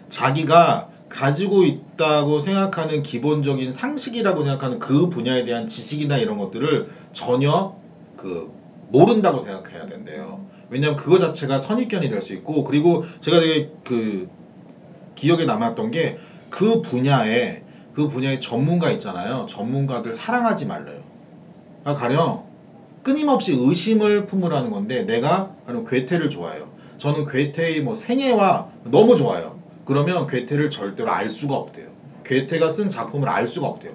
자기가 가지고 있다고 생각하는 기본적인 상식이라고 생각하는 그 분야에 대한 지식이나 이런 것들을 전혀 그 모른다고 생각해야 된대요. 왜냐하면 그거 자체가 선입견이 될 수 있고 그리고 제가 되게 그 기억에 남았던 게 그 분야에 그 분야의 전문가 있잖아요. 전문가들 사랑하지 말래요. 아, 가령 끊임없이 의심을 품으라는 건데 내가 괴테를 좋아해요. 저는 괴테의 뭐 생애와 너무 좋아요. 그러면 괴테를 절대로 알 수가 없대요. 괴테가 쓴 작품을 알 수가 없대요.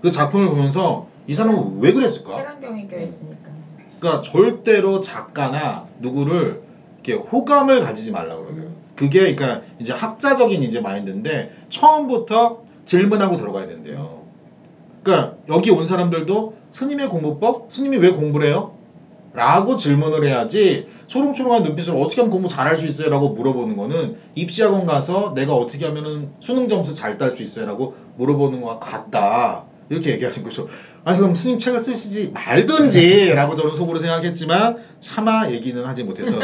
그 작품을 보면서 이 사람은 왜 그랬을까? 세간경이 껴있으니까. 그러니까 절대로 작가나 누구를 이렇게 호감을 가지지 말라고 그러더라고요. 그게 그러니까 이제 학자적인 이제 마인드인데 처음부터 질문하고 들어가야 된대요. 그러니까 여기 온 사람들도 스님의 공부법? 스님이 왜 공부를 해요? 라고 질문을 해야지 초롱초롱한 눈빛으로 어떻게 하면 공부 잘할 수 있어요? 라고 물어보는 거는 입시학원 가서 내가 어떻게 하면 수능 점수 잘 딸 수 있어요? 라고 물어보는 거와 같다. 이렇게 얘기하신 거죠. 아니 그럼 스님 책을 쓰시지 말든지 [laughs] 라고 저는 속으로 생각했지만 차마 얘기는 하지 못해서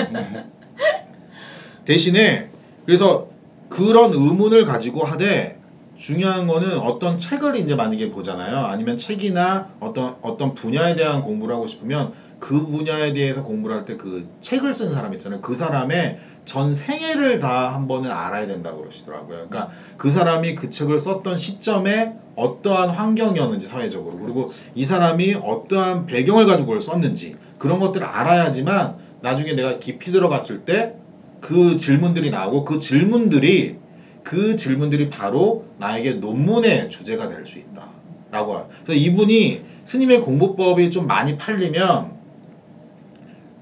대신에 그래서 그런 의문을 가지고 하되 중요한 거는 어떤 책을 이제 만약에 보잖아요. 아니면 책이나 어떤 어떤 분야에 대한 공부를 하고 싶으면 그 분야에 대해서 공부를 할 때 그 책을 쓴 사람 있잖아요. 그 사람의 전 생애를 다 한 번은 알아야 된다고 그러시더라고요. 그러니까 그 사람이 그 책을 썼던 시점에 어떠한 환경이었는지 사회적으로 그리고 이 사람이 어떠한 배경을 가지고 썼는지 그런 것들을 알아야지만 나중에 내가 깊이 들어갔을 때 그 질문들이 나오고 그 질문들이 그 질문들이 바로 나에게 논문의 주제가 될 수 있다. 라고. 그래서 이분이 스님의 공부법이 좀 많이 팔리면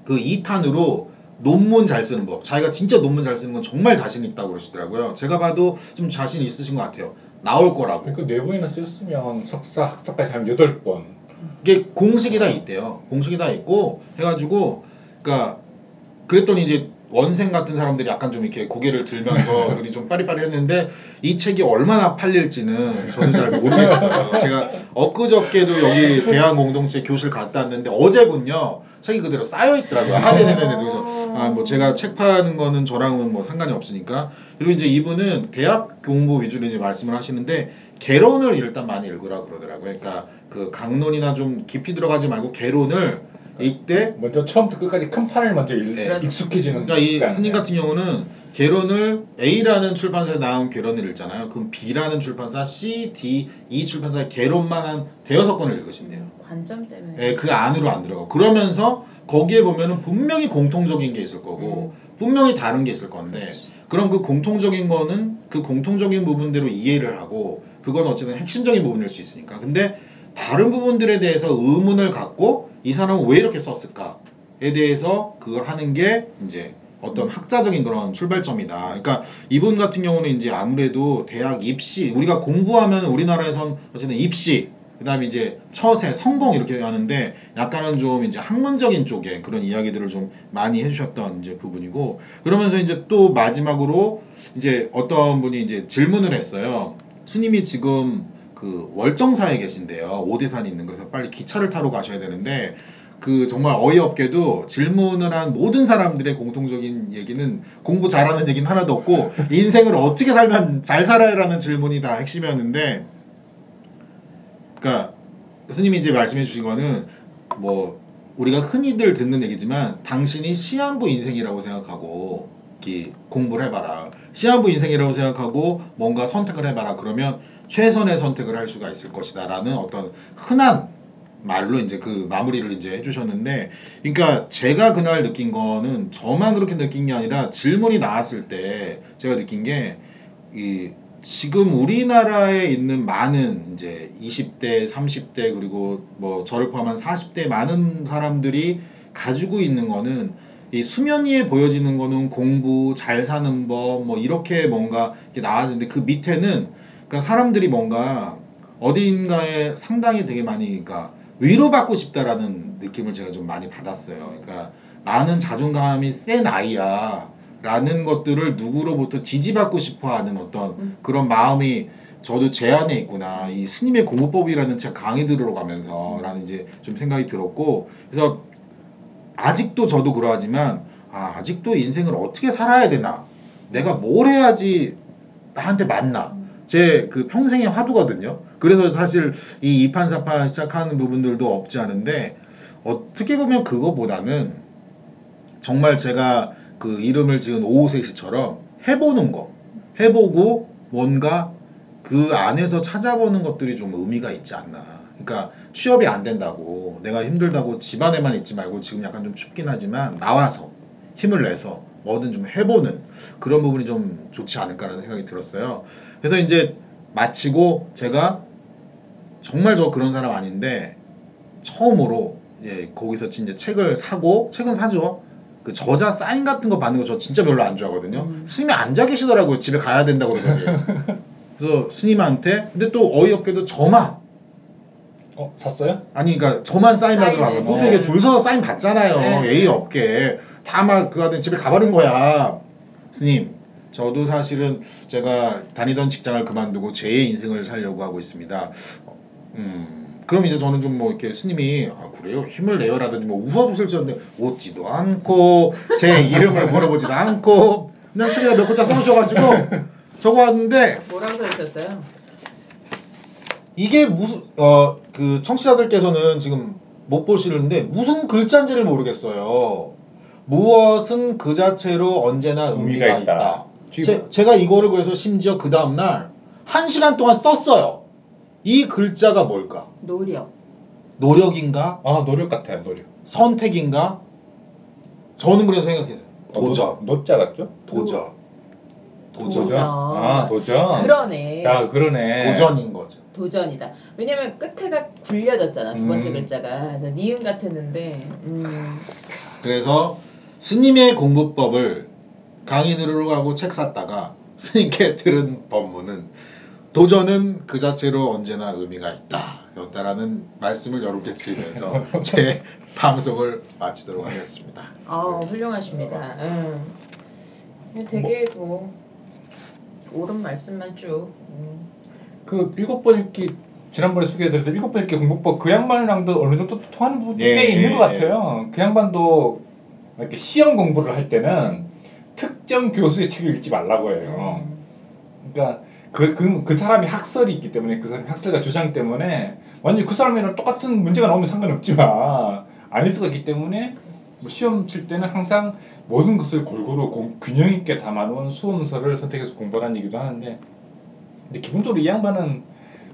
그 2탄으로 논문 잘 쓰는 법. 자기가 진짜 논문 잘 쓰는 건 정말 자신 있다고 그러시더라고요. 제가 봐도 좀 자신 있으신 것 같아요. 나올 거라고. 그러니까 네 번이나 쓰였으면 석사 학사까지 하면 여덟 번. 이게 공식이 다 있대요. 공식이 다 있고 해가지고 그러니까 그랬더니 이제 원생 같은 사람들이 약간 좀 이렇게 고개를 들면서 [laughs] 눈이 좀 빠리빠리했는데 이 책이 얼마나 팔릴지는 저도 잘 모르겠어요. 제가 엊그저께도 여기 대한 공동체 교실 갔다 왔는데 어제군요 책이 그대로 쌓여 있더라고요. 할인해내는 그래서 아 뭐 제가 책 파는 거는 저랑은 뭐 상관이 없으니까 그리고 이제 이분은 대학 공부 위주로 이제 말씀을 하시는데 개론을 일단 많이 읽으라 그러더라고요. 그러니까 그 강론이나 좀 깊이 들어가지 말고 개론을 읽되 먼저 처음부터 끝까지 큰 판을 먼저 읽, 네. 익숙해지는. 그러니까 이. 스님 같은 경우는 개론을 A라는 출판사에 나온 개론을 읽잖아요. 그럼 B라는 출판사, C, D, E 출판사의 개론만 한 대여섯 권을 읽으신대요. 관점 때문에. 예, 그 안으로 안 들어가. 그러면서 거기에 보면은 분명히 공통적인 게 있을 거고 분명히 다른 게 있을 건데 그럼 그 공통적인 거는 그 공통적인 부분대로 이해를 하고 그건 어쨌든 핵심적인 부분일 수 있으니까. 근데 다른 부분들에 대해서 의문을 갖고 이 사람은 왜 이렇게 썼을까에 대해서 그걸 하는 게 이제 어떤 학자적인 그런 출발점이다. 그러니까 이분 같은 경우는 이제 아무래도 대학 입시 우리가 공부하면 우리나라에선 어쨌든 입시 그다음에 이제 처세 성공 이렇게 하는데 약간은 좀 이제 학문적인 쪽에 그런 이야기들을 좀 많이 해주셨던 이제 부분이고 그러면서 이제 또 마지막으로 이제 어떤 분이 이제 질문을 했어요. 스님이 지금 그 월정사에 계신데요. 오대산에 있는 그래서 빨리 기차를 타러 가셔야 되는데 그 정말 어이없게도 질문을 한 모든 사람들의 공통적인 얘기는 공부 잘하는 얘기는 하나도 없고 [laughs] 인생을 어떻게 살면 잘 살아요라는 질문이 다 핵심이었는데 그러니까 스님이 이제 말씀해 주신 거는 뭐 우리가 흔히들 듣는 얘기지만 당신이 시한부 인생이라고 생각하고 이렇게 공부를 해봐라. 시한부 인생이라고 생각하고 뭔가 선택을 해봐라. 그러면 최선의 선택을 할 수가 있을 것이다 라는 어떤 흔한 말로 이제 그 마무리를 이제 해주셨는데, 그러니까 제가 그날 느낀 거는 저만 그렇게 느낀 게 아니라 질문이 나왔을 때 제가 느낀 게 이 지금 우리나라에 있는 많은 이제 20대, 30대 그리고 뭐 저를 포함한 40대 많은 사람들이 가지고 있는 거는 이 수면 위에 보여지는 거는 공부, 잘 사는 법, 뭐 이렇게 뭔가 이렇게 나왔는데 그 밑에는 그러니까 사람들이 뭔가 어딘가에 상당히 되게 많이 그러니까 위로받고 싶다라는 느낌을 제가 좀 많이 받았어요. 그러니까 나는 자존감이 센 아이야. 라는 것들을 누구로부터 지지받고 싶어 하는 어떤 그런 마음이 저도 제 안에 있구나. 이 스님의 공부법이라는 책 강의 들으러 가면서 라는 이제 좀 생각이 들었고 그래서 아직도 저도 그러하지만 아, 아직도 인생을 어떻게 살아야 되나? 내가 뭘 해야지 나한테 맞나? 제 그 평생의 화두거든요. 그래서 사실 이 이판사판 시작하는 부분들도 없지 않은데 어떻게 보면 그거보다는 정말 제가 그 이름을 지은 오후세시처럼 해보는 거, 해보고 뭔가 그 안에서 찾아보는 것들이 좀 의미가 있지 않나. 그러니까 취업이 안 된다고 내가 힘들다고 집안에만 있지 말고 지금 약간 좀 춥긴 하지만 나와서 힘을 내서 뭐든 좀 해보는 그런 부분이 좀 좋지 않을까라는 생각이 들었어요. 그래서 이제 마치고 제가 정말 저 그런 사람 아닌데 처음으로 이제 거기서 진짜 책을 사고 책은 사죠. 그 저자 사인 같은 거 받는 거 저 진짜 별로 안 좋아하거든요. 음. 스님이 앉아 계시더라고요. 집에 가야 된다고 그러더니. 그래서 스님한테 근데 또 어이없게도 저만 어 샀어요? 아니 그러니까 저만 사인 받으러. 사인을. 보통 이게 줄 서서 사인 받잖아요. 네. 예의 없게 다막 그 하더니 집에 가버린 거야. 스님, 저도 사실은 제가 다니던 직장을 그만두고 제 인생을 살려고 하고 있습니다. 음. 그럼 이제 저는 좀 뭐 이렇게 스님이 아 그래요 힘을 내요라든지 뭐 웃어주실 줄 알았는데 웃지도 않고 제 이름을 물어보지도 않고 그냥 책에다 몇 글자 써주셔가지고 적어왔는데 뭐라고 써 있었어요? 이게 무슨 어 그 청취자들께서는 지금 못 보시는데 무슨 글자인지를 모르겠어요. 무엇은 그 자체로 언제나 의미가, 의미가 있다. 있다. 제, 제가 이거를 그래서 심지어 그 다음 날 한 시간 동안 썼어요. 이 글자가 뭘까? 노력. 노력인가? 아 노력 같아요 노력. 선택인가? 저는 그래서 생각했어요. 도전, 어, 노, 노자 같죠? 도전, 도전, 도전. 아 도전. 그러네. 야 그러네. 도전인 거죠. 도전이다. 왜냐면 끝에가 굴려졌잖아 두 번째 음. 글자가. 니은 같았는데. 음. 그래서 스님의 공부법을 강의 들으러 가고 책 샀다가 스님께 들은 법문은 도전은 그 자체로 언제나 의미가 있다. 였다라는 말씀을 여러분께 드리면서 [laughs] 제 방송을 마치도록 하겠습니다. 아 훌륭하십니다. 음. 되게 뭐 옳은 말씀만 쭉. 음. 그 일곱 번 읽기 지난번에 소개해드렸던 일곱 번 읽기 공부법 그 양반이랑도 어느 정도 통하는 부분이 예, 꽤 있는 예, 것 같아요. 그 양반도 이렇게 시험 공부를 할 때는 특정 교수의 책을 읽지 말라고 해요. 음. 그러니까 그, 그, 그 사람이 학설이 있기 때문에 그 사람이 학설과 주장 때문에 완전히 그 사람이랑 똑같은 문제가 나오면 상관이 없지만 아닐 수가 있기 때문에 뭐 시험 칠 때는 항상 모든 것을 골고루 공- 균형 있게 담아놓은 수험서를 선택해서 공부하라는 얘기도 하는데 근데 기본적으로 이 양반은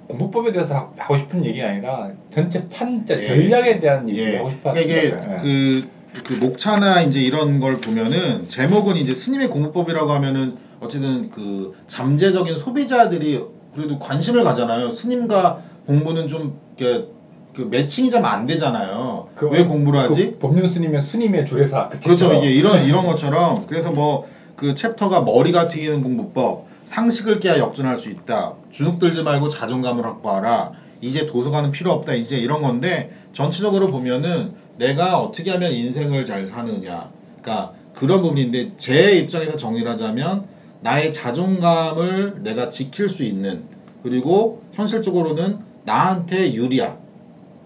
공부법에 대해서 하- 하고 싶은 얘기가 아니라 전체 판자 예. 전략에 대한 얘기를 예. 하고 싶어 그러니까 이게 하는 그, 그 목차나 이제 이런 걸 보면은 제목은 이제 스님의 공부법이라고 하면은 어쨌든 그 잠재적인 소비자들이 그래도 관심을 가잖아요. 스님과 공부는 좀 이렇게 그 매칭이 좀안 되잖아요. 왜 공부를 하지? 그 법륜 스님의 스님의 주례사 그 그렇죠. 이게 이런 이런 것처럼 그래서 뭐 그 챕터가 머리가 튀기는 공부법, 상식을 깨야 역전할 수 있다. 주눅 들지 말고 자존감을 확보하라. 이제 도서관은 필요 없다. 이제 이런 건데 전체적으로 보면은 내가 어떻게 하면 인생을 잘 사느냐. 그러니까 그런 부분인데 제 입장에서 정리를 하자면 나의 자존감을 내가 지킬 수 있는 그리고 현실적으로는 나한테 유리한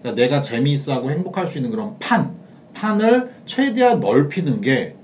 그러니까 내가 재미있어 하고 행복할 수 있는 그런 판 판을 최대한 넓히는 게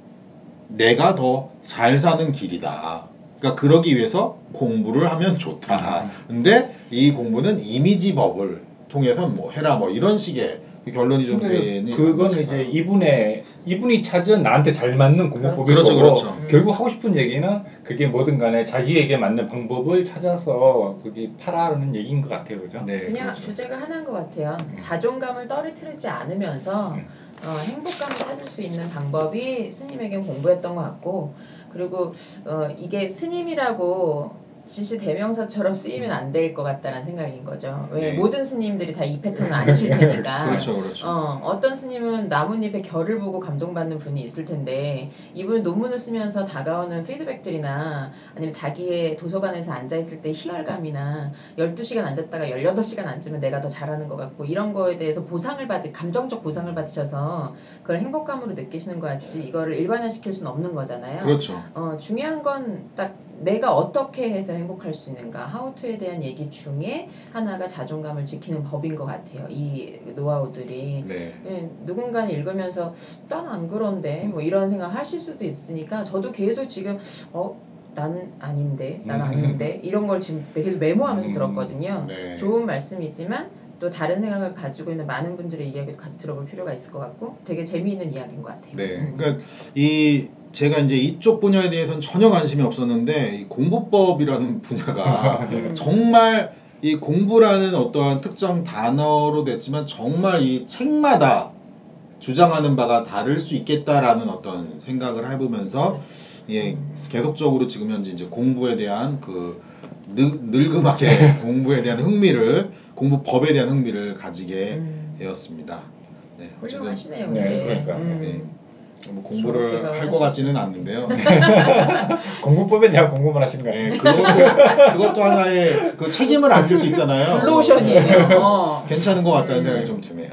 내가 더 잘 사는 길이다. 그러니까 그러기 위해서 공부를 하면 좋다. 근데 이 공부는 이미지 법을 통해서 뭐 해라 뭐 이런 식의 결론이 좀 되는 그거는 이제 이분의 이분이 찾은 나한테 잘 맞는 공부법이고 그렇죠, 그렇죠. 음. 결국 하고 싶은 얘기는 그게 뭐든 간에 자기에게 맞는 방법을 찾아서 그게 팔아라는 얘기인 것 같아요, 그죠? 네, 그냥 그렇죠. 주제가 하나인 것 같아요. 음. 자존감을 떨어뜨리지 않으면서 음. 어, 행복감을 찾을 수 있는 방법이 스님에게 공부였던 것 같고 그리고 어, 이게 스님이라고 지시 대명사처럼 쓰이면 안 될 것 같다는 생각인 거죠. 왜 네. 모든 스님들이 다 이 패턴은 아니실 [laughs] 테니까. 그렇죠, 그렇죠. 어, 어떤 스님은 나뭇잎의 결을 보고 감동받는 분이 있을 텐데 이분은 논문을 쓰면서 다가오는 피드백들이나 아니면 자기의 도서관에서 앉아 있을 때 희열감이나 12시간 앉았다가 18시간 앉으면 내가 더 잘하는 것 같고 이런 거에 대해서 보상을 받으 감정적 보상을 받으셔서 그걸 행복감으로 느끼시는 것 같지 이거를 일반화시킬 수는 없는 거잖아요. 그렇죠. 어, 중요한 건 딱 내가 어떻게 해서 행복할 수 있는가 하우투에 대한 얘기 중에 하나가 자존감을 지키는 법인 것 같아요. 이 노하우들이 네. 예, 누군가는 읽으면서 난 안 그런데 뭐 이런 생각 하실 수도 있으니까 저도 계속 지금 어 나는 아닌데 난 음. 아닌데 이런 걸 지금 계속 메모하면서 음. 들었거든요. 네. 좋은 말씀이지만 또 다른 생각을 가지고 있는 많은 분들의 이야기도 같이 들어볼 필요가 있을 것 같고 되게 재미있는 이야기인 것 같아요. 네. 음. 그러니까 이 제가 이제 이쪽 분야에 대해서는 전혀 관심이 없었는데 이 공부법이라는 [laughs] 분야가 음. 정말 이 공부라는 어떠한 특정 단어로 됐지만 정말 이 책마다 주장하는 바가 다를 수 있겠다라는 어떤 생각을 해보면서 예 계속적으로 지금 현재 이제 공부에 대한 그 늙, 늙음하게 [laughs] 공부에 대한 흥미를 공부법에 대한 흥미를 가지게 음. 되었습니다. 네, 어쨌든 훌륭하시네요. 네. 그러니까. 음. 네. 뭐 공부를 할 것 같지는 않는데요. [laughs] [laughs] 공부법에 대한 공부만 하시는 거 아니에요? 네, 그것도 그것도 하나의 그 책임을 안 질 수 있잖아요. 블루오션이에요. 네. 어. 괜찮은 것 같다는 음. 생각이 좀 드네요.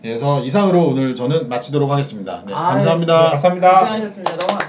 그래서 이상으로 오늘 저는 마치도록 하겠습니다. 네, 아유, 네, 감사합니다. 감사합니다. 고생하셨습니다. 너무 감사합니다.